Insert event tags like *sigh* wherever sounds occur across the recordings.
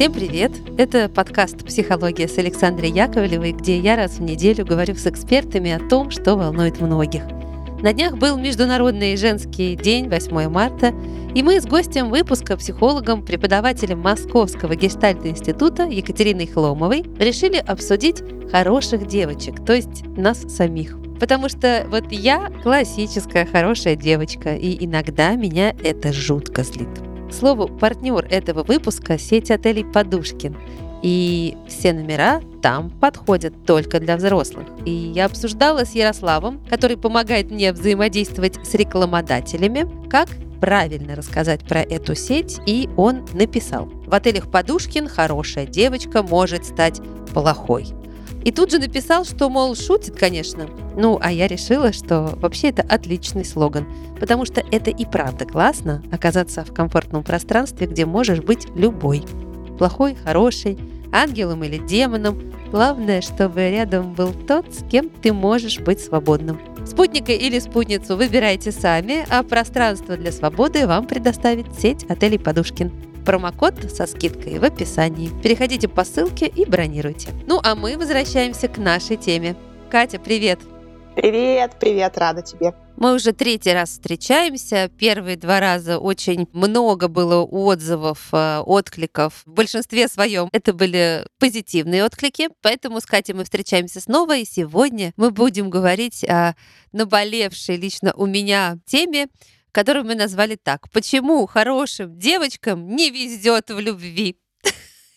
Всем привет! Это подкаст «Психология» с Александрой Яковлевой, где я раз в неделю говорю с экспертами о том, что волнует многих. На днях был Международный женский день, 8 марта, и мы с гостем выпуска, психологом, преподавателем Московского гештальт-института Екатериной Хломовой решили обсудить хороших девочек, то есть нас самих. Потому что вот я классическая хорошая девочка, и иногда меня это жутко злит. К слову, партнер этого выпуска – сеть отелей «Подушкин». И все номера там подходят только для взрослых. И я обсуждала с Ярославом, который помогает мне взаимодействовать с рекламодателями, как правильно рассказать про эту сеть, и он написал. В отелях «Подушкин» хорошая девочка может стать плохой. И тут же написал, что, мол, шутит, конечно. Ну, а я решила, что вообще это отличный слоган, потому что это и правда классно оказаться в комфортном пространстве, где можешь быть любой. Плохой, хороший, ангелом или демоном. Главное, чтобы рядом был тот, с кем ты можешь быть свободным. Спутника или спутницу выбирайте сами, а пространство для свободы вам предоставит сеть отелей «Подушкин». Промокод со скидкой в описании. Переходите по ссылке и бронируйте. Ну а мы возвращаемся к нашей теме. Катя, привет! Привет, привет, рада тебе. Мы уже третий раз встречаемся. Первые два раза очень много было отзывов, э, откликов. В большинстве своем это были позитивные отклики, поэтому с Катей мы встречаемся снова, и сегодня мы будем говорить о наболевшей лично у меня теме которую мы назвали так. Почему хорошим девочкам не везет в любви?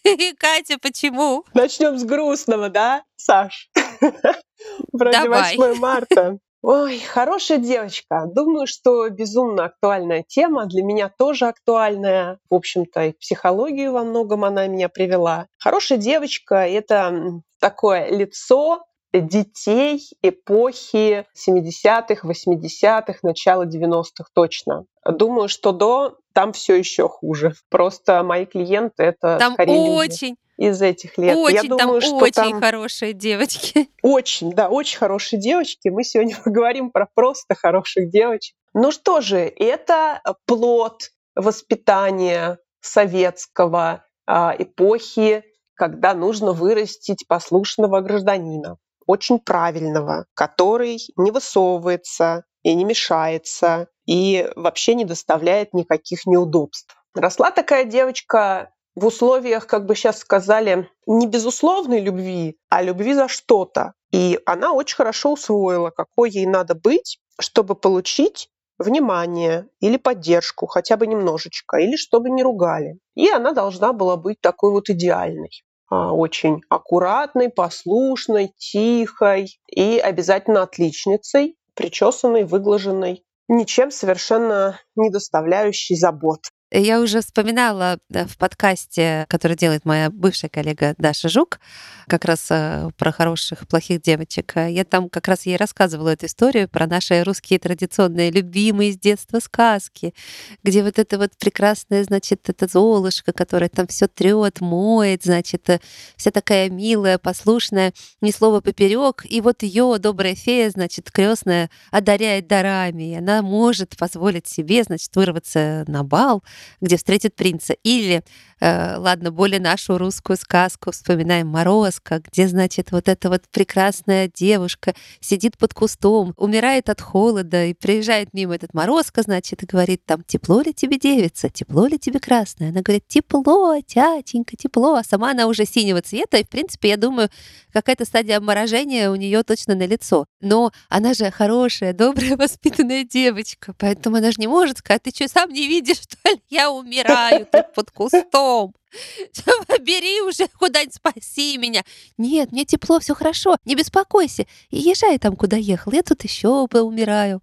*laughs* Катя, почему? Начнем с грустного, да, Саш? *laughs* Вроде 8 марта. Ой, хорошая девочка. Думаю, что безумно актуальная тема. Для меня тоже актуальная. В общем-то, и психологию во многом она меня привела. Хорошая девочка — это такое лицо, детей эпохи 70-х, 80-х, начала 90-х точно. Думаю, что до там все еще хуже. Просто мои клиенты это там скорее очень из этих лет. Очень, Я думаю, там что очень там хорошие девочки. *laughs* Очень, да, очень хорошие девочки. Мы сегодня *laughs* поговорим про просто хороших девочек. Ну что же, это плод воспитания советского а, эпохи, когда нужно вырастить послушного гражданина очень правильного, который не высовывается и не мешается, и вообще не доставляет никаких неудобств. Росла такая девочка в условиях, как бы сейчас сказали, не безусловной любви, а любви за что-то. И она очень хорошо усвоила, какой ей надо быть, чтобы получить внимание или поддержку, хотя бы немножечко, или чтобы не ругали. И она должна была быть такой вот идеальной. А, очень аккуратной, послушной, тихой и обязательно отличницей, причесанной, выглаженной, ничем совершенно не доставляющей забот. Я уже вспоминала в подкасте, который делает моя бывшая коллега Даша Жук, как раз э, про хороших, плохих девочек. Я там как раз ей рассказывала эту историю про наши русские традиционные, любимые с детства сказки, где вот это вот прекрасное, значит, это Золушка, которая там все трет, моет, значит, э, вся такая милая, послушная, ни слова поперек, и вот ее добрая фея, значит, крестная одаряет дарами, и она может позволить себе, значит, вырваться на бал, где встретит принца. Или, ладно, более нашу русскую сказку вспоминаем «Морозко», где, значит, вот эта вот прекрасная девушка сидит под кустом, умирает от холода, и приезжает мимо этот Морозко, значит, и говорит там, тепло ли тебе, девица, тепло ли тебе красная? Она говорит, тепло, тятенька, тепло, а сама она уже синего цвета, и, в принципе, я думаю, какая-то стадия обморожения у нее точно на лицо. Но она же хорошая, добрая, *laughs* воспитанная девочка, поэтому она же не может сказать, ты что, сам не видишь, что ли? Я умираю тут под кустом. *laughs* Бери уже куда-нибудь, спаси меня. Нет, мне тепло, все хорошо, не беспокойся. И езжай там, куда ехал. Я тут еще умираю.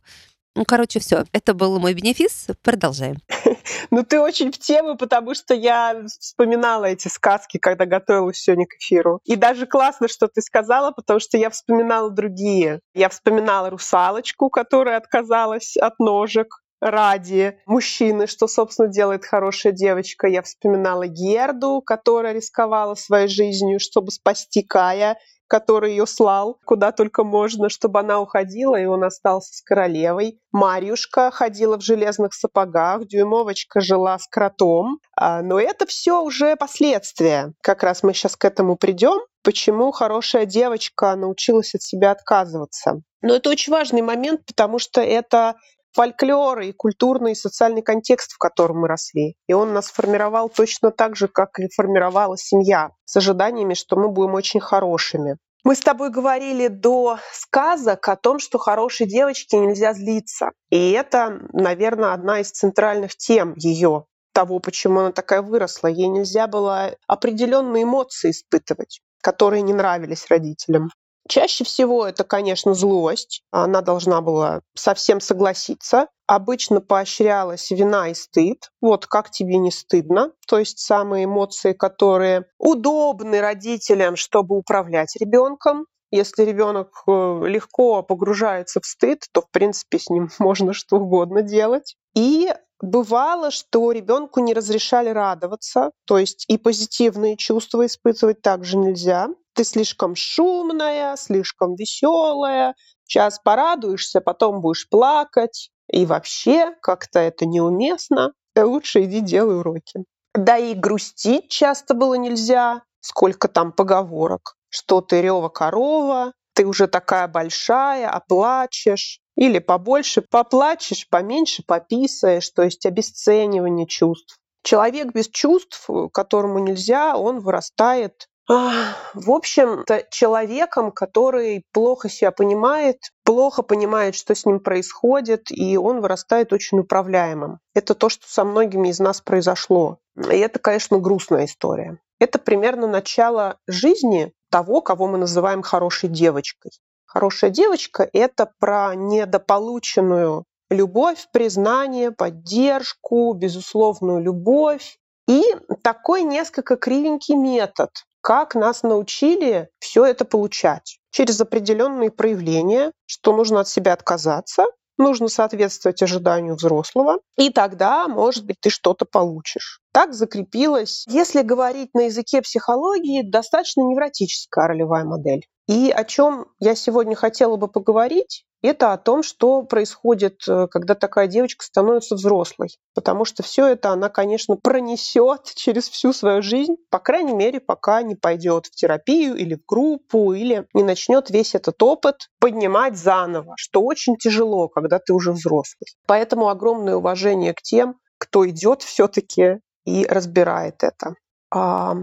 Ну, короче, все. Это был мой бенефис. Продолжаем. *laughs* Ну, ты очень в тему, потому что я вспоминала эти сказки, когда готовилась сегодня к эфиру. И даже классно, что ты сказала, потому что я вспоминала другие. Я вспоминала русалочку, которая отказалась от ножек ради мужчины, что, собственно, делает хорошая девочка. Я вспоминала Герду, которая рисковала своей жизнью, чтобы спасти Кая, который ее слал куда только можно, чтобы она уходила, и он остался с королевой. Марьюшка ходила в железных сапогах, Дюймовочка жила с кротом. А, но это все уже последствия. Как раз мы сейчас к этому придем. Почему хорошая девочка научилась от себя отказываться? Но это очень важный момент, потому что это фольклор и культурный и социальный контекст, в котором мы росли. И он нас формировал точно так же, как и формировала семья, с ожиданиями, что мы будем очень хорошими. Мы с тобой говорили до сказок о том, что хорошей девочке нельзя злиться. И это, наверное, одна из центральных тем ее того, почему она такая выросла. Ей нельзя было определенные эмоции испытывать, которые не нравились родителям. Чаще всего это, конечно, злость. Она должна была совсем согласиться. Обычно поощрялась вина и стыд. Вот как тебе не стыдно. То есть самые эмоции, которые удобны родителям, чтобы управлять ребенком. Если ребенок э, легко погружается в стыд, то, в принципе, с ним *laughs* можно что угодно делать. И бывало, что ребенку не разрешали радоваться, то есть и позитивные чувства испытывать также нельзя ты слишком шумная, слишком веселая, сейчас порадуешься, потом будешь плакать, и вообще как-то это неуместно, лучше иди делай уроки. Да и грустить часто было нельзя, сколько там поговорок, что ты рева корова, ты уже такая большая, оплачешь, или побольше поплачешь, поменьше пописаешь, то есть обесценивание чувств. Человек без чувств, которому нельзя, он вырастает в общем-то, человеком, который плохо себя понимает, плохо понимает, что с ним происходит, и он вырастает очень управляемым. Это то, что со многими из нас произошло. И это, конечно, грустная история. Это примерно начало жизни того, кого мы называем хорошей девочкой. Хорошая девочка — это про недополученную любовь, признание, поддержку, безусловную любовь. И такой несколько кривенький метод, как нас научили все это получать через определенные проявления, что нужно от себя отказаться, нужно соответствовать ожиданию взрослого, и тогда, может быть, ты что-то получишь. Так закрепилась, если говорить на языке психологии, достаточно невротическая ролевая модель. И о чем я сегодня хотела бы поговорить, это о том, что происходит, э, когда такая девочка становится взрослой. Потому что все это она, конечно, пронесет *laughs* через всю свою жизнь, по крайней мере, пока не пойдет в терапию или в группу, или не начнет весь этот опыт поднимать заново, что очень тяжело, когда ты уже взрослый. Поэтому огромное уважение к тем, кто идет все-таки и разбирает это. А,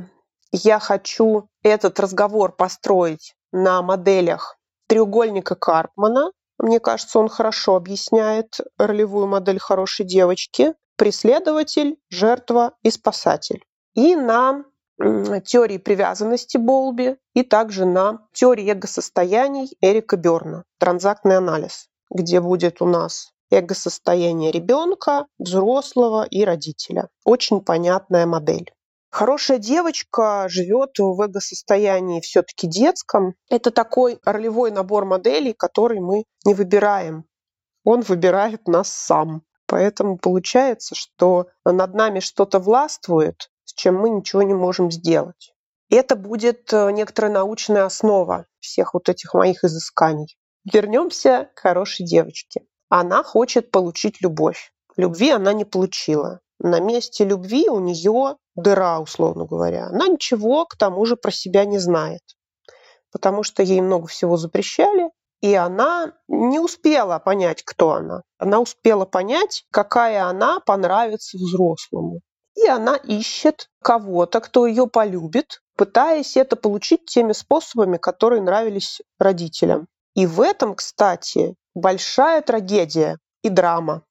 я хочу этот разговор построить на моделях треугольника Карпмана, мне кажется, он хорошо объясняет ролевую модель хорошей девочки. Преследователь, жертва и спасатель. И на теории привязанности Болби, и также на теории эго-состояний Эрика Берна, транзактный анализ, где будет у нас эго-состояние ребенка, взрослого и родителя. Очень понятная модель. Хорошая девочка живет в эго-состоянии все-таки детском. Это такой ролевой набор моделей, который мы не выбираем. Он выбирает нас сам. Поэтому получается, что над нами что-то властвует, с чем мы ничего не можем сделать. Это будет э, некоторая научная основа всех вот этих моих изысканий. Вернемся к хорошей девочке. Она хочет получить любовь. Любви она не получила на месте любви у нее дыра, условно говоря. Она ничего к тому же про себя не знает, потому что ей много всего запрещали, и она не успела понять, кто она. Она успела понять, какая она понравится взрослому. И она ищет кого-то, кто ее полюбит, пытаясь это получить теми способами, которые нравились родителям. И в этом, кстати, большая трагедия и драма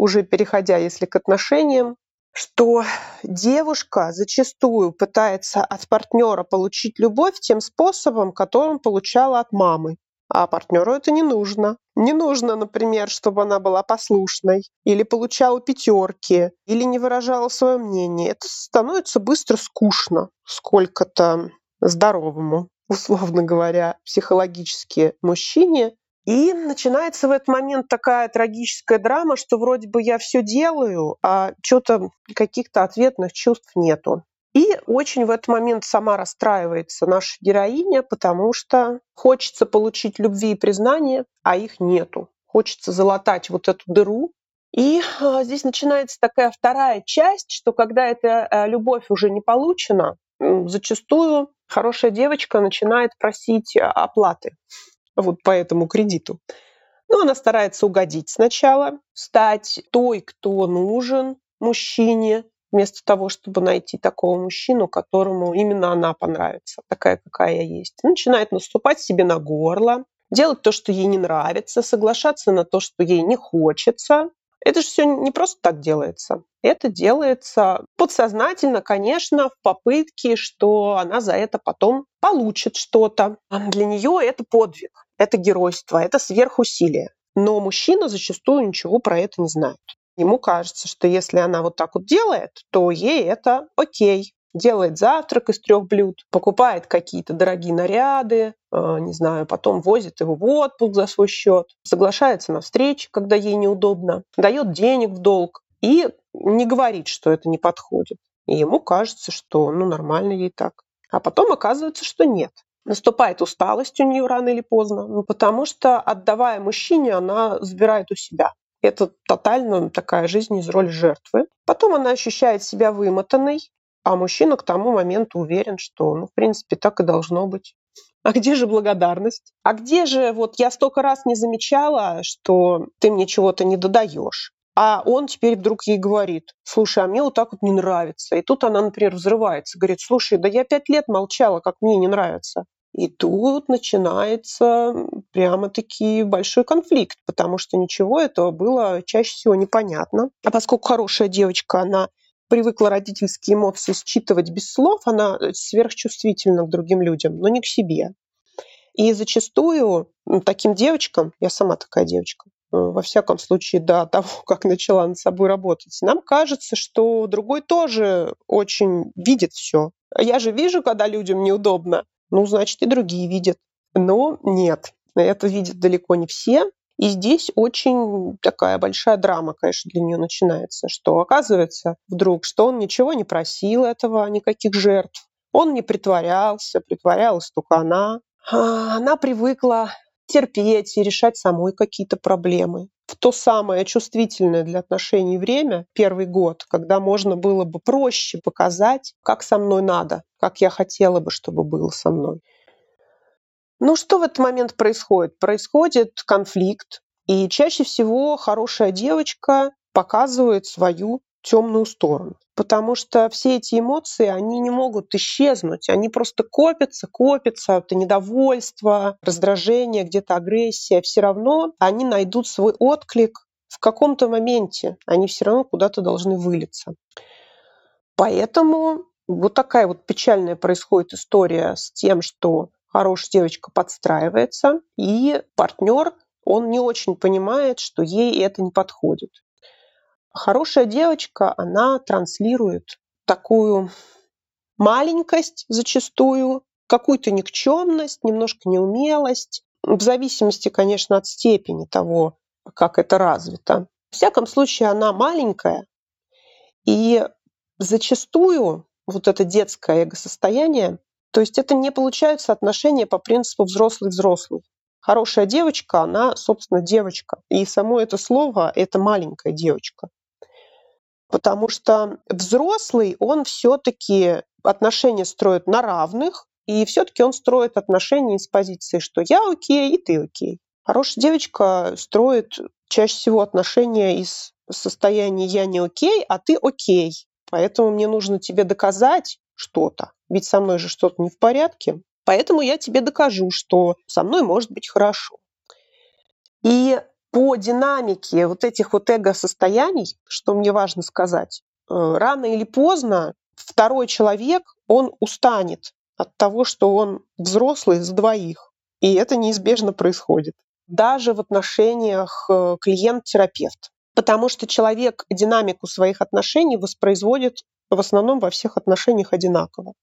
уже переходя, если к отношениям, что девушка зачастую пытается от партнера получить любовь тем способом, которым получала от мамы. А партнеру это не нужно. Не нужно, например, чтобы она была послушной, или получала пятерки, или не выражала свое мнение. Это становится быстро скучно сколько-то здоровому, условно говоря, психологически мужчине, и начинается в этот момент такая трагическая драма, что вроде бы я все делаю, а что-то каких-то ответных чувств нету. И очень в этот момент сама расстраивается наша героиня, потому что хочется получить любви и признание, а их нету. Хочется залатать вот эту дыру. И а, здесь начинается такая вторая часть, что когда эта а, любовь уже не получена, зачастую хорошая девочка начинает просить оплаты вот по этому кредиту. Ну, она старается угодить сначала, стать той, кто нужен мужчине, вместо того, чтобы найти такого мужчину, которому именно она понравится, такая, какая я есть. Начинает наступать себе на горло, делать то, что ей не нравится, соглашаться на то, что ей не хочется. Это же все не просто так делается. Это делается подсознательно, конечно, в попытке, что она за это потом получит что-то. Для нее это подвиг, это геройство, это сверхусилие. Но мужчина зачастую ничего про это не знает. Ему кажется, что если она вот так вот делает, то ей это окей. Делает завтрак из трех блюд, покупает какие-то дорогие наряды, э, не знаю, потом возит его в отпуск за свой счет, соглашается на встречи, когда ей неудобно, дает денег в долг и не говорит, что это не подходит. И ему кажется, что ну нормально ей так. А потом оказывается, что нет. Наступает усталость у нее рано или поздно, ну, потому что, отдавая мужчине, она забирает у себя. Это тотально такая жизнь из роли жертвы. Потом она ощущает себя вымотанной, а мужчина к тому моменту уверен, что, ну, в принципе, так и должно быть. *laughs* А где же благодарность? А где же, вот я столько раз не замечала, что ты мне чего-то не додаешь. А он теперь вдруг ей говорит, слушай, а мне вот так вот не нравится. И тут она, например, взрывается, говорит, слушай, да я пять лет молчала, как мне не нравится. И тут начинается прямо-таки большой конфликт, потому что ничего этого было чаще всего непонятно. А поскольку хорошая девочка, она привыкла родительские эмоции считывать без слов, она сверхчувствительна к другим людям, но не к себе. И зачастую таким девочкам, я сама такая девочка, э, во всяком случае до того, *laughs* как начала над собой работать, нам кажется, что другой тоже очень видит все. Я же вижу, когда людям неудобно, ну, значит, и другие видят. Но нет, это видят далеко не все. И здесь очень такая большая драма, конечно, для нее начинается, что оказывается вдруг, что он ничего не просил этого, никаких жертв. Он не притворялся, притворялась только она. А она привыкла терпеть и решать самой какие-то проблемы. В то самое чувствительное для отношений время, первый год, когда можно было бы проще показать, как со мной надо, как я хотела бы, чтобы было со мной. Ну, что в этот момент происходит? Происходит конфликт, и чаще всего хорошая девочка показывает свою темную сторону. Потому что все эти эмоции, они не могут исчезнуть. Они просто копятся, копятся. Это недовольство, раздражение, где-то агрессия. Все равно они найдут свой отклик в каком-то моменте. Они все равно куда-то должны вылиться. Поэтому вот такая вот печальная происходит история с тем, что хорошая девочка подстраивается, и партнер, он не очень понимает, что ей это не подходит. Хорошая девочка, она транслирует такую маленькость зачастую, какую-то никчемность, немножко неумелость, в зависимости, конечно, от степени того, как это развито. В всяком случае, она маленькая, и зачастую вот это детское эго-состояние, то есть это не получаются отношения по принципу взрослый-взрослый. Хорошая девочка, она, собственно, девочка. И само это слово – это маленькая девочка. Потому что взрослый, он все-таки отношения строит на равных, и все-таки он строит отношения из позиции, что я окей, и ты окей. Хорошая девочка строит чаще всего отношения из состояния я не окей, а ты окей. Поэтому мне нужно тебе доказать что-то. Ведь со мной же что-то не в порядке. Поэтому я тебе докажу, что со мной может быть хорошо. И по динамике вот этих вот эго-состояний, что мне важно сказать, э, рано или поздно второй человек, он устанет от того, что он взрослый с двоих. И это неизбежно происходит. Даже в отношениях э, клиент-терапевт. Потому что человек динамику своих отношений воспроизводит в основном во всех отношениях одинаково.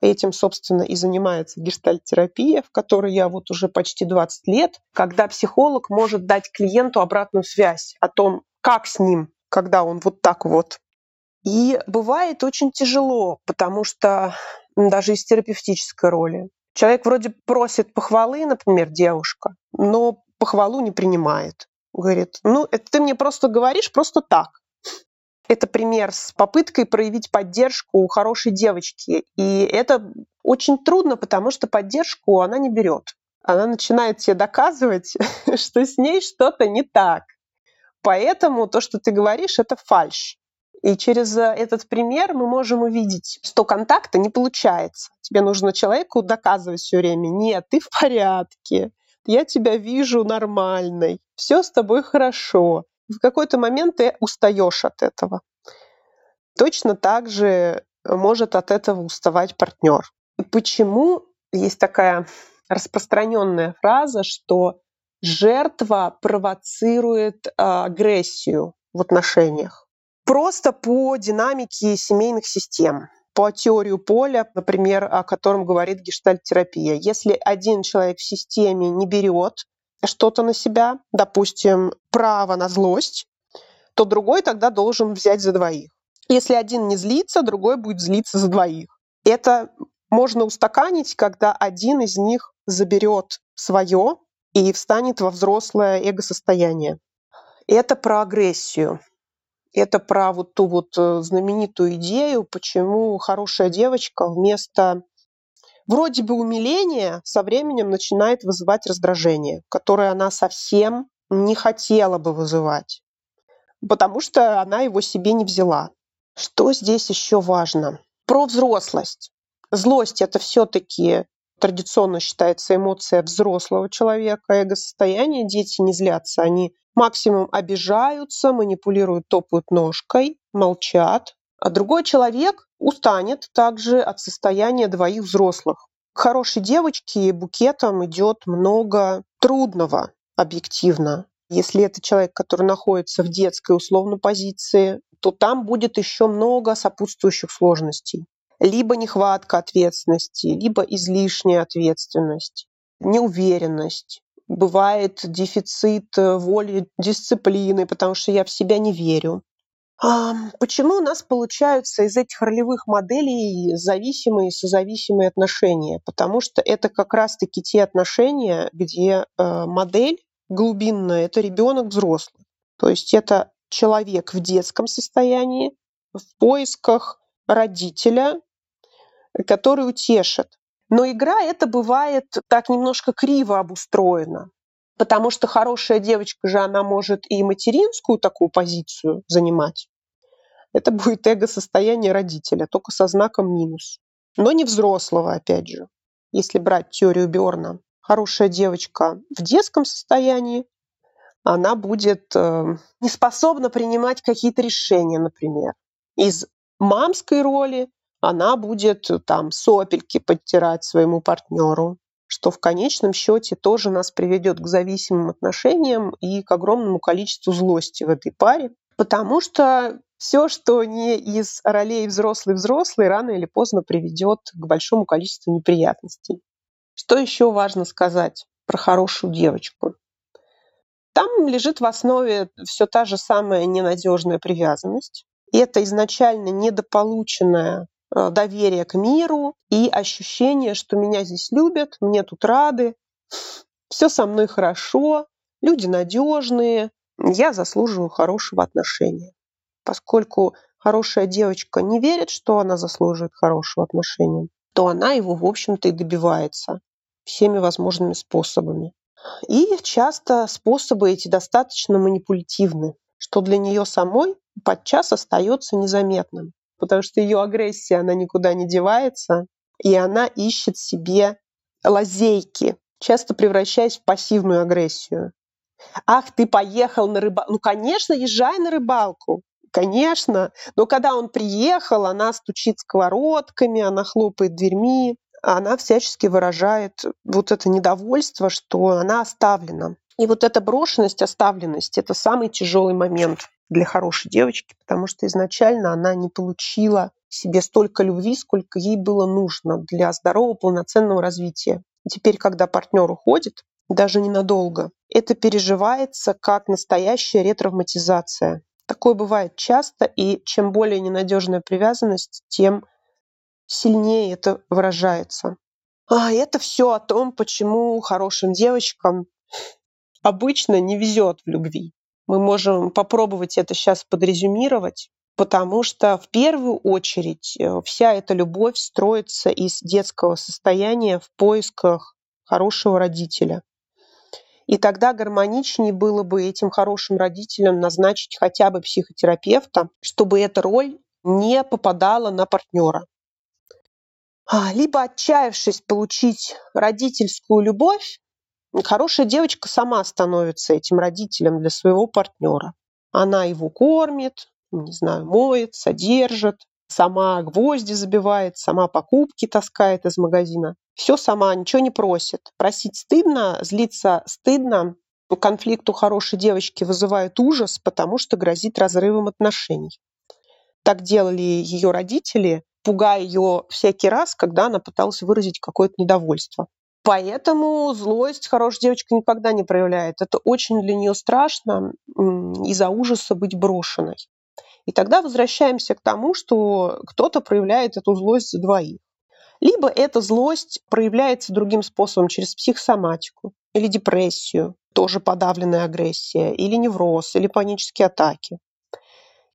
Этим, собственно, и занимается гештальт-терапия, в которой я вот уже почти 20 лет, когда психолог может дать клиенту обратную связь о том, как с ним, когда он вот так вот И бывает очень тяжело, потому что даже из терапевтической роли. Человек вроде просит похвалы, например, девушка, но похвалу не принимает. Говорит, ну, это ты мне просто говоришь просто так. Это пример с попыткой проявить поддержку у хорошей девочки. И это очень трудно, потому что поддержку она не берет. Она начинает тебе доказывать, *laughs* что с ней что-то не так. Поэтому то, что ты говоришь, это фальш. И через э, этот пример мы можем увидеть, что контакта не получается. Тебе нужно человеку доказывать все время, нет, ты в порядке, я тебя вижу нормальной, все с тобой хорошо. В какой-то момент ты устаешь от этого. Точно так же может от этого уставать партнер. Почему есть такая распространенная фраза, что жертва провоцирует а, агрессию в отношениях? Просто по динамике семейных систем по теорию поля, например, о котором говорит гештальт-терапия. Если один человек в системе не берет что-то на себя, допустим, право на злость, то другой тогда должен взять за двоих. Если один не злится, другой будет злиться за двоих. Это можно устаканить, когда один из них заберет свое и встанет во взрослое эго-состояние. Это про агрессию это про вот ту вот э, знаменитую идею, почему хорошая девочка вместо вроде бы умиления со временем начинает вызывать раздражение, которое она совсем не хотела бы вызывать, потому что она его себе не взяла. Что здесь еще важно? Про взрослость. Злость это все-таки традиционно считается эмоция взрослого человека, эго-состояние. Дети не злятся, они максимум обижаются, манипулируют, топают ножкой, молчат. А другой человек устанет также от состояния двоих взрослых. К хорошей девочке букетом идет много трудного объективно. Если это человек, который находится в детской условно позиции, то там будет еще много сопутствующих сложностей. Либо нехватка ответственности, либо излишняя ответственность, неуверенность, бывает дефицит э, воли, дисциплины, потому что я в себя не верю. Почему у нас получаются из этих ролевых моделей зависимые и созависимые отношения? Потому что это как раз-таки те отношения, где э, модель глубинная – это ребенок взрослый. То есть это человек в детском состоянии, в поисках родителя, который утешит. Но игра это бывает так немножко криво обустроена, потому что хорошая девочка же, она может и материнскую такую позицию занимать. Это будет эго-состояние родителя, только со знаком минус. Но не взрослого, опять же. Если брать теорию Берна, хорошая девочка в детском состоянии, она будет э, не способна принимать какие-то решения, например. Из мамской роли она будет э, там сопельки подтирать своему партнеру, что в конечном счете тоже нас приведет к зависимым отношениям и к огромному количеству злости в этой паре, потому что все, что не из ролей взрослый-взрослый, рано или поздно приведет к большому количеству неприятностей. Что еще важно сказать про хорошую девочку? Там лежит в основе все та же самая ненадежная привязанность. И это изначально недополученная доверие к миру и ощущение, что меня здесь любят, мне тут рады, все со мной хорошо, люди надежные, я заслуживаю хорошего отношения. Поскольку хорошая девочка не верит, что она заслуживает хорошего отношения, то она его, в общем-то, и добивается всеми возможными способами. И часто способы эти достаточно манипулятивны, что для нее самой подчас остается незаметным потому что ее агрессия, она никуда не девается, и она ищет себе лазейки, часто превращаясь в пассивную агрессию. Ах, ты поехал на рыбалку. Ну, конечно, езжай на рыбалку. Конечно. Но когда он приехал, она стучит сковородками, она хлопает дверьми, она всячески выражает вот это недовольство, что она оставлена. И вот эта брошенность, оставленность – это самый тяжелый момент для хорошей девочки, потому что изначально она не получила себе столько любви, сколько ей было нужно для здорового, полноценного развития. теперь, когда партнер уходит, даже ненадолго, это переживается как настоящая ретравматизация. Такое бывает часто, и чем более ненадежная привязанность, тем сильнее это выражается. А это все о том, почему хорошим девочкам обычно не везет в любви. Мы можем попробовать это сейчас подрезюмировать, потому что в первую очередь э, вся эта любовь строится из детского состояния в поисках хорошего родителя. И тогда гармоничнее было бы этим хорошим родителям назначить хотя бы психотерапевта, чтобы эта роль не попадала на партнера. А, либо отчаявшись получить родительскую любовь, хорошая девочка сама становится этим родителем для своего партнера. Она его кормит, не знаю, моет, содержит, сама гвозди забивает, сама покупки таскает из магазина. Все сама, ничего не просит. Просить стыдно, злиться стыдно. Конфликт у хорошей девочки вызывает ужас, потому что грозит разрывом отношений. Так делали ее родители, пугая ее всякий раз, когда она пыталась выразить какое-то недовольство. Поэтому злость хорошая девочка никогда не проявляет. Это очень для нее страшно из-за ужаса быть брошенной. И тогда возвращаемся к тому, что кто-то проявляет эту злость за двоих. Либо эта злость проявляется другим способом, через психосоматику или депрессию, тоже подавленная агрессия, или невроз, или панические атаки.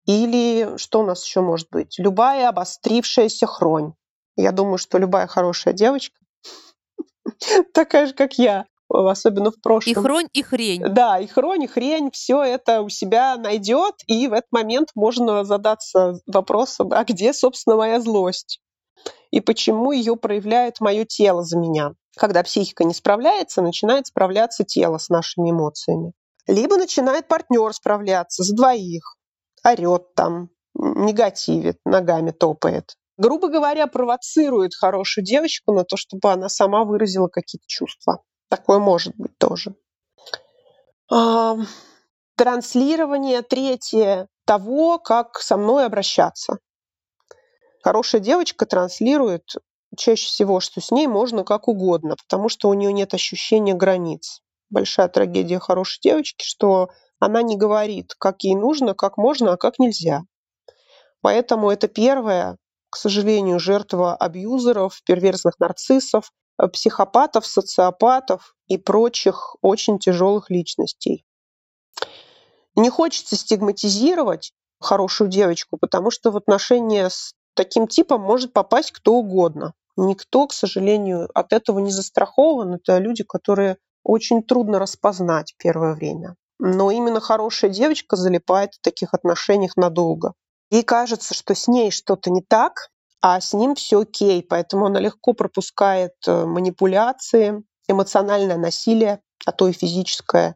Или что у нас еще может быть? Любая обострившаяся хронь. Я думаю, что любая хорошая девочка, *laughs* такая же, как я, особенно в прошлом. И хронь, и хрень. Да, и хронь, и хрень, все это у себя найдет, и в этот момент можно задаться вопросом, а где, собственно, моя злость? И почему ее проявляет мое тело за меня? Когда психика не справляется, начинает справляться тело с нашими эмоциями. Либо начинает партнер справляться за двоих орет там, негативит, ногами топает. Грубо говоря, провоцирует хорошую девочку на то, чтобы она сама выразила какие-то чувства. Такое может быть тоже. Транслирование третье того, как со мной обращаться. Хорошая девочка транслирует чаще всего, что с ней можно как угодно, потому что у нее нет ощущения границ. Большая трагедия хорошей девочки, что она не говорит, как ей нужно, как можно, а как нельзя. Поэтому это первое, к сожалению, жертва абьюзеров, перверзных нарциссов, э, психопатов, социопатов и прочих очень тяжелых личностей. Не хочется стигматизировать хорошую девочку, потому что в отношения с таким типом может попасть кто угодно. Никто, к сожалению, от этого не застрахован. Это люди, которые очень трудно распознать первое время. Но именно хорошая девочка залипает в таких отношениях надолго. Ей кажется, что с ней что-то не так, а с ним все окей, поэтому она легко пропускает э, манипуляции, эмоциональное насилие, а то и физическое.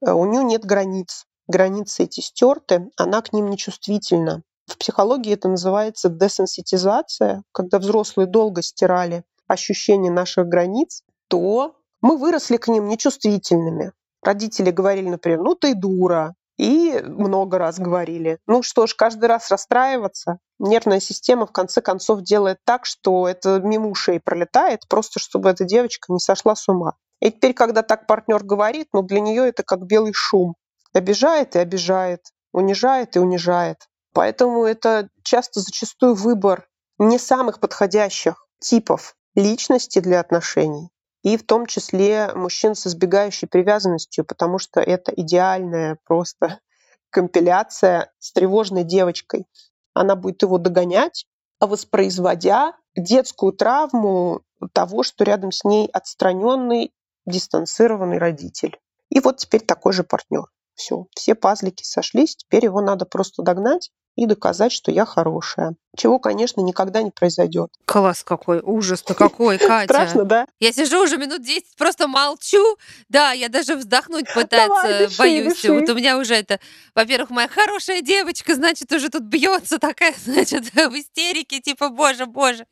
Э, у нее нет границ. Границы эти стерты, она к ним нечувствительна. В психологии это называется десенситизация, когда взрослые долго стирали ощущение наших границ, то мы выросли к ним нечувствительными. Родители говорили, например, ну ты дура, и много раз говорили. Ну что ж, каждый раз расстраиваться. Нервная система в конце концов делает так, что это мимо ушей пролетает, просто чтобы эта девочка не сошла с ума. И теперь, когда так партнер говорит, ну для нее это как белый шум. Обижает и обижает, унижает и унижает. Поэтому это часто зачастую выбор не самых подходящих типов личности для отношений и в том числе мужчин с избегающей привязанностью, потому что это идеальная просто *laughs* компиляция с тревожной девочкой. Она будет его догонять, воспроизводя детскую травму того, что рядом с ней отстраненный, дистанцированный родитель. И вот теперь такой же партнер. Все, все пазлики сошлись, теперь его надо просто догнать и доказать, что я хорошая. Чего, конечно, никогда не произойдет. Класс какой, ужас-то какой, *laughs* Катя. Страшно, да? Я сижу уже минут 10, просто молчу. Да, я даже вздохнуть *laughs* пытаться Давай, дыши, боюсь. Дыши. Вот у меня уже это, во-первых, моя хорошая девочка, значит, уже тут бьется такая, *laughs* значит, в истерике, типа, боже, боже,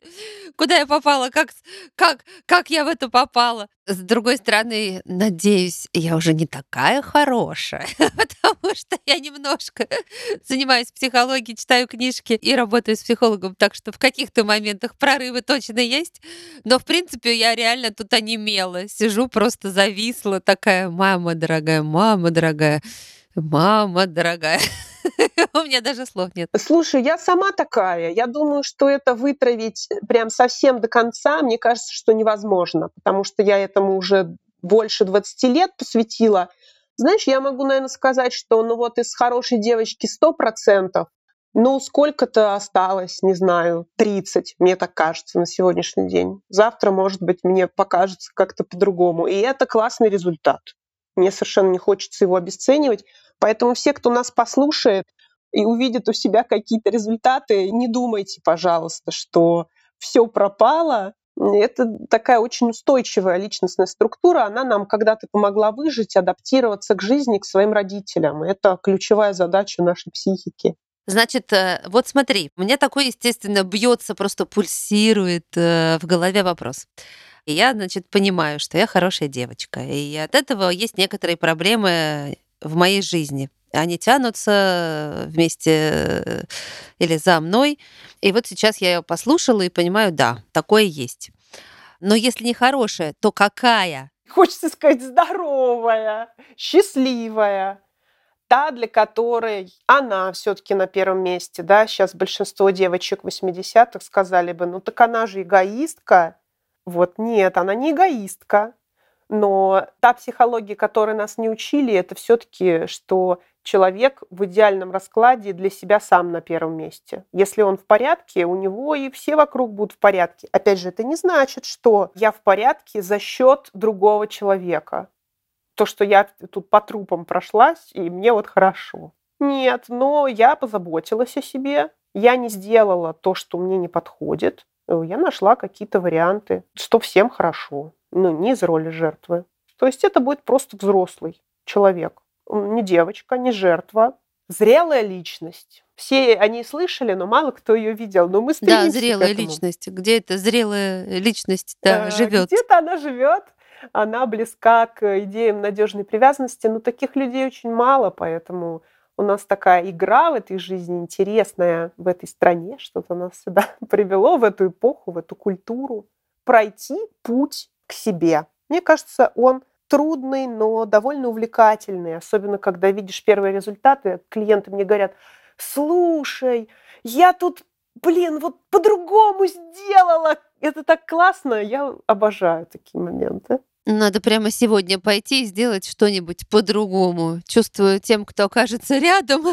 куда я попала, как, как, как я в это попала. С другой стороны, надеюсь, я уже не такая хорошая, потому что я немножко занимаюсь психологией, читаю книжки и работаю с психологом, так что в каких-то моментах прорывы точно есть. Но, в принципе, я реально тут онемела. Сижу, просто зависла, такая, мама дорогая, мама дорогая, мама дорогая. *laughs* У меня даже слов нет. Слушай, я сама такая. Я думаю, что это вытравить прям совсем до конца, мне кажется, что невозможно, потому что я этому уже больше 20 лет посвятила. Знаешь, я могу, наверное, сказать, что ну вот из хорошей девочки 100%, ну, сколько-то осталось, не знаю, 30, мне так кажется, на сегодняшний день. Завтра, может быть, мне покажется как-то по-другому. И это классный результат. Мне совершенно не хочется его обесценивать. Поэтому все, кто нас послушает и увидит у себя какие-то результаты, не думайте, пожалуйста, что все пропало. Это такая очень устойчивая личностная структура. Она нам когда-то помогла выжить, адаптироваться к жизни, к своим родителям. Это ключевая задача нашей психики. Значит, э, вот смотри, у меня такой, естественно, бьется, просто пульсирует э, в голове вопрос. И я, значит, понимаю, что я хорошая девочка. И от этого есть некоторые проблемы в моей жизни. Они тянутся вместе э, или за мной. И вот сейчас я ее послушала и понимаю, да, такое есть. Но если не хорошая, то какая? Хочется сказать здоровая, счастливая, та, для которой она все-таки на первом месте, да, сейчас большинство девочек 80-х сказали бы, ну так она же эгоистка. Вот нет, она не эгоистка. Но та психология, которой нас не учили, это все-таки, что человек в идеальном раскладе для себя сам на первом месте. Если он в порядке, у него и все вокруг будут в порядке. Опять же, это не значит, что я в порядке за счет другого человека то, что я тут по трупам прошлась, и мне вот хорошо. Нет, но я позаботилась о себе, я не сделала то, что мне не подходит, я нашла какие-то варианты, что всем хорошо, ну, не из роли жертвы. То есть это будет просто взрослый человек, не девочка, не жертва, зрелая личность. Все они слышали, но мало кто ее видел. Но мы Да, зрелая личность. Где эта зрелая личность да, живет? Где-то она живет она близка к идеям надежной привязанности, но таких людей очень мало, поэтому у нас такая игра в этой жизни интересная в этой стране, что-то нас сюда *laughs* привело, в эту эпоху, в эту культуру. Пройти путь к себе. Мне кажется, он трудный, но довольно увлекательный, особенно когда видишь первые результаты. Клиенты мне говорят, слушай, я тут, блин, вот по-другому сделала. Это так классно. Я обожаю такие моменты. Надо прямо сегодня пойти и сделать что-нибудь по-другому. Чувствую тем, кто окажется рядом,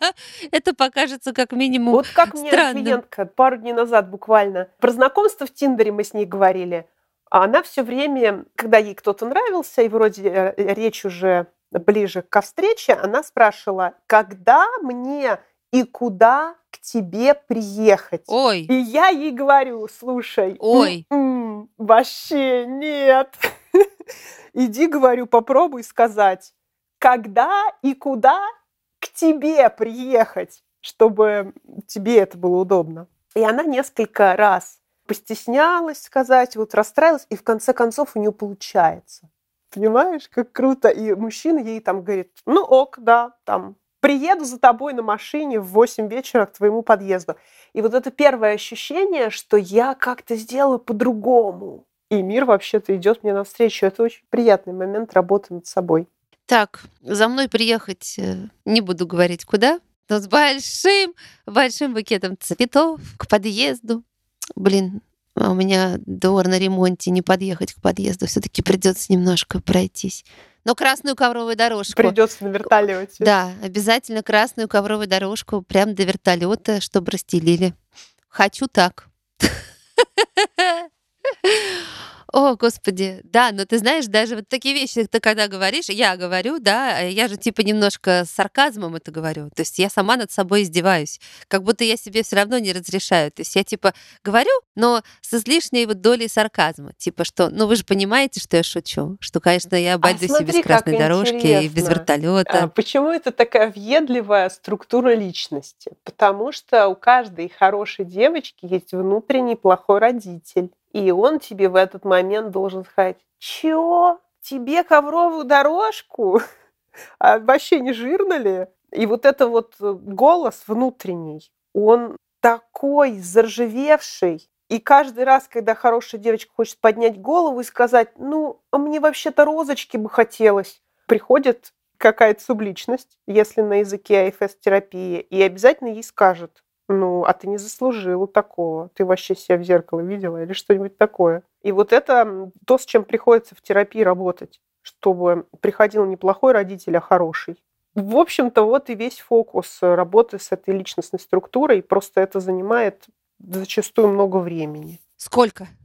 *laughs* это покажется как минимум Вот как мне клиентка пару дней назад буквально про знакомство в Тиндере мы с ней говорили. А она все время, когда ей кто-то нравился, и вроде э, речь уже ближе к встрече, она спрашивала, когда мне и куда тебе приехать. Ой. И я ей говорю, слушай, Ой. М-м, вообще нет. *laughs* Иди, говорю, попробуй сказать, когда и куда к тебе приехать, чтобы тебе это было удобно. И она несколько раз постеснялась сказать, вот расстраилась, и в конце концов у нее получается. Понимаешь, как круто. И мужчина ей там говорит, ну ок, да, там, приеду за тобой на машине в 8 вечера к твоему подъезду. И вот это первое ощущение, что я как-то сделаю по-другому и мир вообще-то идет мне навстречу. Это очень приятный момент работы над собой. Так, за мной приехать э, не буду говорить куда, но с большим, большим букетом цветов к подъезду. Блин, а у меня двор на ремонте, не подъехать к подъезду. Все-таки придется немножко пройтись. Но красную ковровую дорожку. Придется на вертолете. Да, обязательно красную ковровую дорожку прям до вертолета, чтобы расстелили. Хочу так. *laughs* О, господи, да, но ты знаешь, даже вот такие вещи ты когда говоришь, я говорю, да, я же типа немножко с сарказмом это говорю, то есть я сама над собой издеваюсь, как будто я себе все равно не разрешаю, то есть я типа говорю, но с излишней вот долей сарказма, типа что, ну вы же понимаете, что я шучу, что, конечно, я а обойдусь а смотри, без красной дорожки интересно. и без вертолета. А, почему это такая въедливая структура личности? Потому что у каждой хорошей девочки есть внутренний плохой родитель. И он тебе в этот момент должен сказать, чё, тебе ковровую дорожку? *laughs* А вообще не жирно ли? И вот это вот э, голос внутренний, он такой заржавевший. И каждый раз, когда хорошая девочка хочет поднять голову и сказать, ну, а мне вообще-то розочки бы хотелось, приходит какая-то субличность, если на языке АФС-терапии, и обязательно ей скажет, ну, а ты не заслужила такого. Ты вообще себя в зеркало видела или что-нибудь такое. И вот это то, с чем приходится в терапии работать, чтобы приходил не плохой родитель, а хороший. В общем-то, вот и весь фокус работы с этой личностной структурой. Просто это занимает зачастую много времени. Сколько? *laughs*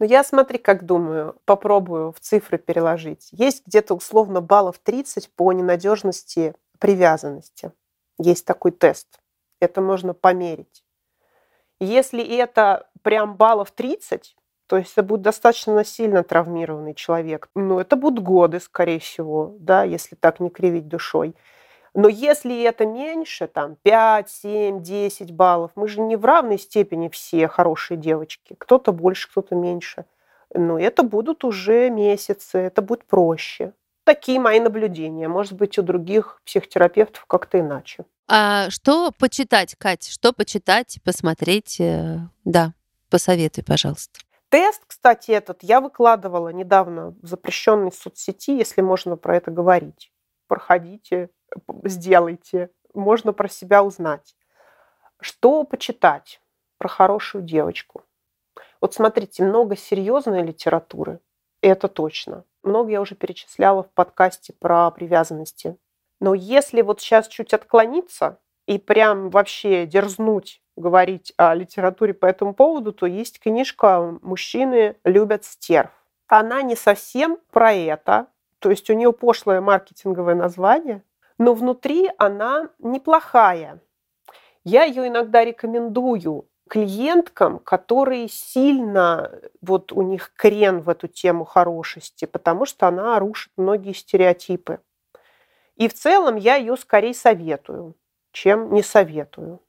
Ну, я смотри, как думаю, попробую в цифры переложить. Есть где-то условно баллов 30 по ненадежности привязанности. Есть такой тест. Это можно померить. Если это прям баллов 30, то есть это будет достаточно сильно травмированный человек, ну, это будут годы, скорее всего, да, если так не кривить душой. Но если это меньше, там 5, 7, 10 баллов, мы же не в равной степени все хорошие девочки. Кто-то больше, кто-то меньше. Но это будут уже месяцы, это будет проще. Такие мои наблюдения. Может быть, у других психотерапевтов как-то иначе. А что почитать, Катя? Что почитать, посмотреть? Э, да, посоветуй, пожалуйста. Тест, кстати, этот я выкладывала недавно в запрещенной соцсети, если можно про это говорить. Проходите, сделайте. Можно про себя узнать. Что почитать про хорошую девочку? Вот смотрите, много серьезной литературы, это точно. Много я уже перечисляла в подкасте про привязанности. Но если вот сейчас чуть отклониться и прям вообще дерзнуть говорить о литературе по этому поводу, то есть книжка «Мужчины любят стерв». Она не совсем про это, то есть у нее пошлое маркетинговое название, но внутри она неплохая. Я ее иногда рекомендую клиенткам, которые сильно, вот у них крен в эту тему хорошести, потому что она рушит многие стереотипы. И в целом я ее скорее советую, чем не советую.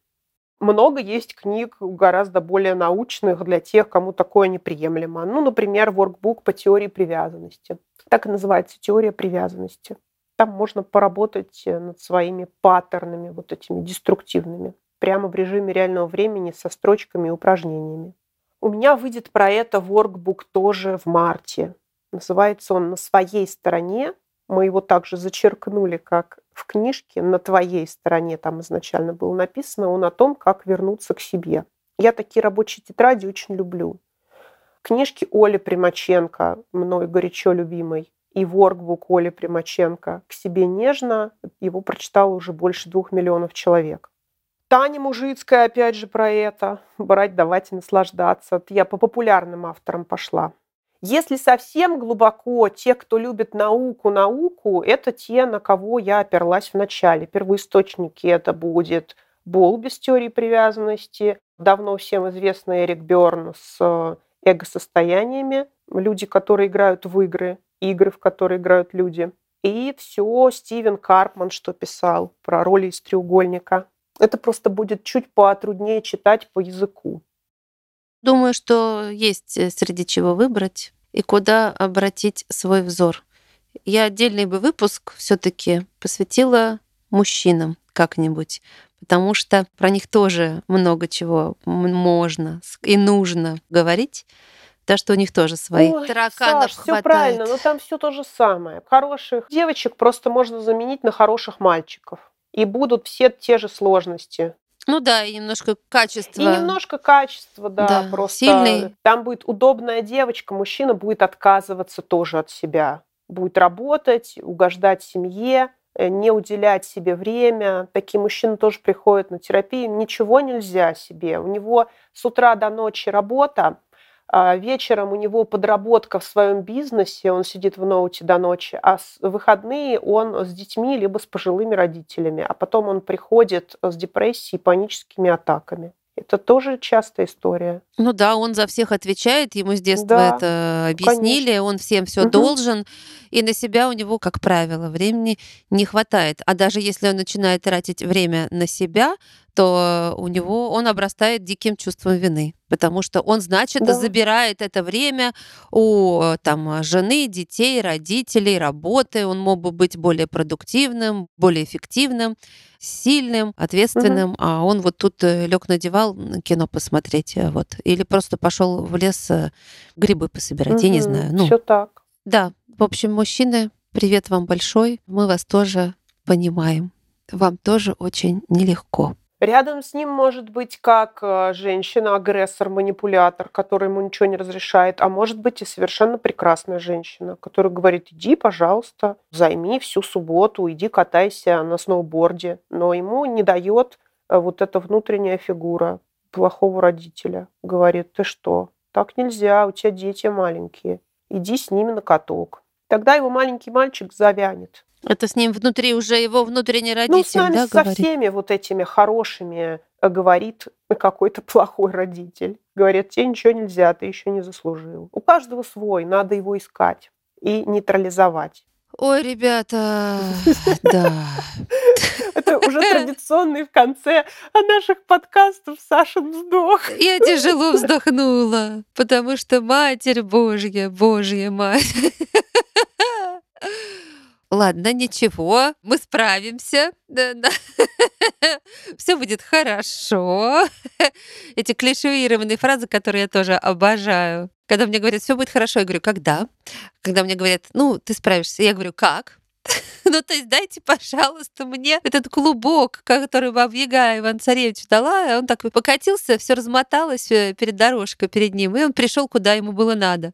Много есть книг гораздо более научных для тех, кому такое неприемлемо. Ну, например, воркбук по теории привязанности. Так и называется теория привязанности. Там можно поработать э, над своими паттернами, вот этими деструктивными, прямо в режиме реального времени со строчками и упражнениями. У меня выйдет про это воркбук тоже в марте. Называется он «На своей стороне». Мы его также зачеркнули, как в книжке «На твоей стороне». Там изначально было написано он о том, как вернуться к себе. Я такие рабочие тетради очень люблю. Книжки Оли Примаченко, мной горячо любимой, и воркбук Оли Примаченко «К себе нежно». Его прочитало уже больше двух миллионов человек. Таня Мужицкая, опять же, про это. Брать, давать и наслаждаться. Я по популярным авторам пошла. Если совсем глубоко, те, кто любит науку, науку, это те, на кого я оперлась в начале. Первоисточники это будет Бол без теории привязанности, давно всем известный Эрик Берн с э, эго-состояниями, люди, которые играют в игры, игры, в которые играют люди. И все Стивен Карпман, что писал про роли из треугольника. Это просто будет чуть потруднее читать по языку. Думаю, что есть э, среди чего выбрать и куда обратить свой взор. Я отдельный бы выпуск все-таки посвятила мужчинам как-нибудь, потому что про них тоже много чего можно и нужно говорить. Да, что у них тоже свои Ой, тараканов Саш, все правильно, но там все то же самое. Хороших девочек просто можно заменить на хороших мальчиков. И будут все те же сложности. Ну да, и немножко качество. И немножко качество, да, да просто. Сильный. Там будет удобная девочка, мужчина будет отказываться тоже от себя. Будет работать, угождать семье, э, не уделять себе время. Такие мужчины тоже приходят на терапию. Ничего нельзя себе. У него с утра до ночи работа, вечером у него подработка в своем бизнесе, он сидит в ноуте до ночи, а с выходные он с детьми либо с пожилыми родителями, а потом он приходит с депрессией, паническими атаками. Это тоже частая история. Ну да, он за всех отвечает, ему с детства да, это объяснили, конечно. он всем все угу. должен, и на себя у него, как правило, времени не хватает. А даже если он начинает тратить время на себя, то у него он обрастает диким чувством вины, потому что он, значит, да. забирает это время у там, жены, детей, родителей, работы. Он мог бы быть более продуктивным, более эффективным, сильным, ответственным, угу. а он вот тут э, лег на диван кино посмотреть, э, вот, или просто пошел в лес э, грибы пособирать, угу. я не знаю. Ну, Все так. Да, в общем, мужчины Привет вам большой. Мы вас тоже понимаем. Вам тоже очень нелегко. Рядом с ним может быть как э, женщина-агрессор, манипулятор, который ему ничего не разрешает, а может быть и совершенно прекрасная женщина, которая говорит, иди, пожалуйста, займи всю субботу, иди катайся на сноуборде. Но ему не дает э, вот эта внутренняя фигура плохого родителя. Говорит, ты что, так нельзя, у тебя дети маленькие, иди с ними на каток. Тогда его маленький мальчик завянет. Это с ним внутри уже его внутренний родитель, ну, с нами, да, со говорит? всеми вот этими хорошими э, говорит какой-то *laughs* плохой родитель. Говорит, тебе ничего нельзя, ты еще не заслужил. У каждого свой, надо его искать и нейтрализовать. Ой, ребята, *laughs* да. Это уже традиционный в конце наших подкастов Сашин вздох. Я тяжело *laughs* вздохнула, потому что Матерь Божья, Божья Мать. Ладно, ничего, мы справимся. *laughs* Все будет хорошо. *laughs* Эти клишированные фразы, которые я тоже обожаю. Когда мне говорят, все будет хорошо, я говорю, когда? Когда мне говорят, ну, ты справишься, я говорю, как? *laughs* Ну, то есть дайте, пожалуйста, мне этот клубок, который Баба Яга Иван Царевич дала, он так покатился, все размоталось э, перед дорожкой перед ним, и он пришел, куда ему было надо.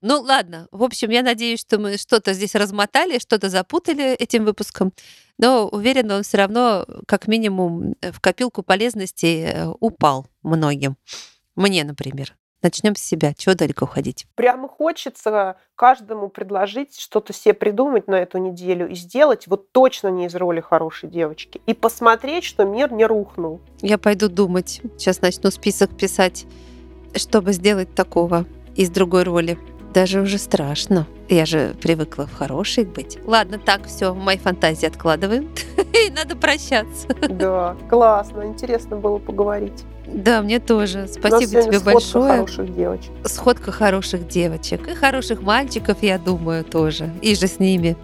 Ну, ладно. В общем, я надеюсь, что мы что-то здесь размотали, что-то запутали этим выпуском. Но уверена, он все равно, как минимум, в копилку полезностей э, упал многим. Мне, например. Начнем с себя. Чего далеко уходить? Прямо хочется каждому предложить что-то себе придумать на эту неделю и сделать вот точно не из роли хорошей девочки. И посмотреть, что мир не рухнул. Я пойду думать. Сейчас начну список писать, чтобы сделать такого из другой роли. Даже уже страшно. Я же привыкла в хорошей быть. Ладно, так, все, мои фантазии откладываем. *laughs* И надо прощаться. Да, классно, интересно было поговорить. Да, мне тоже. Спасибо тебе сходка большое. хороших девочек. Сходка хороших девочек. И хороших мальчиков, я думаю, тоже. И же с ними.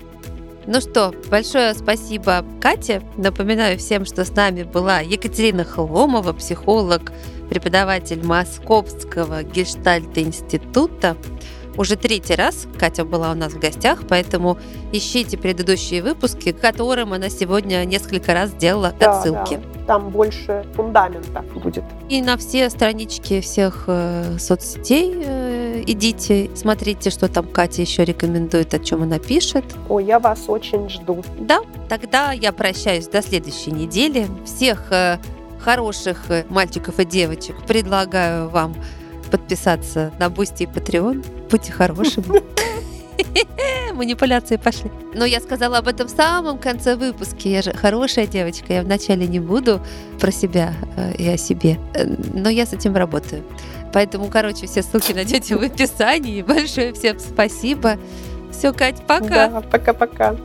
Ну что, большое спасибо Кате. Напоминаю всем, что с нами была Екатерина Хломова, психолог, преподаватель Московского гештальт-института. Уже третий раз Катя была у нас в гостях, поэтому ищите предыдущие выпуски, к которым она сегодня несколько раз делала да, отсылки. Да там больше фундамента будет. И на все странички всех э, соцсетей э, идите, смотрите, что там Катя еще рекомендует, о чем она пишет. Ой, я вас очень жду. Да, тогда я прощаюсь до следующей недели. Всех э, хороших э, мальчиков и девочек предлагаю вам подписаться на Boosty и Patreon. Будьте хорошими. *laughs* Манипуляции пошли. Но я сказала об этом в самом конце выпуска. Я же хорошая девочка. Я вначале не буду про себя э, и о себе. Э, но я с этим работаю. Поэтому, короче, все ссылки найдете в описании. Большое всем спасибо. Все, Кать, пока. Да, пока-пока.